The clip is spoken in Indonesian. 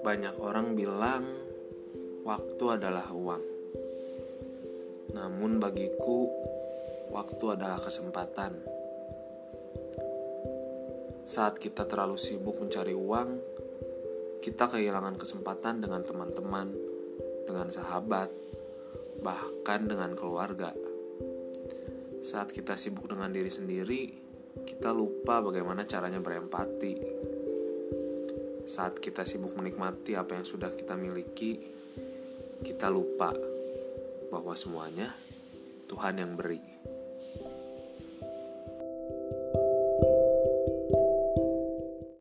Banyak orang bilang waktu adalah uang. Namun bagiku waktu adalah kesempatan. Saat kita terlalu sibuk mencari uang, kita kehilangan kesempatan dengan teman-teman, dengan sahabat, bahkan dengan keluarga. Saat kita sibuk dengan diri sendiri, kita lupa bagaimana caranya berempati. Saat kita sibuk menikmati apa yang sudah kita miliki, kita lupa bahwa semuanya Tuhan yang beri.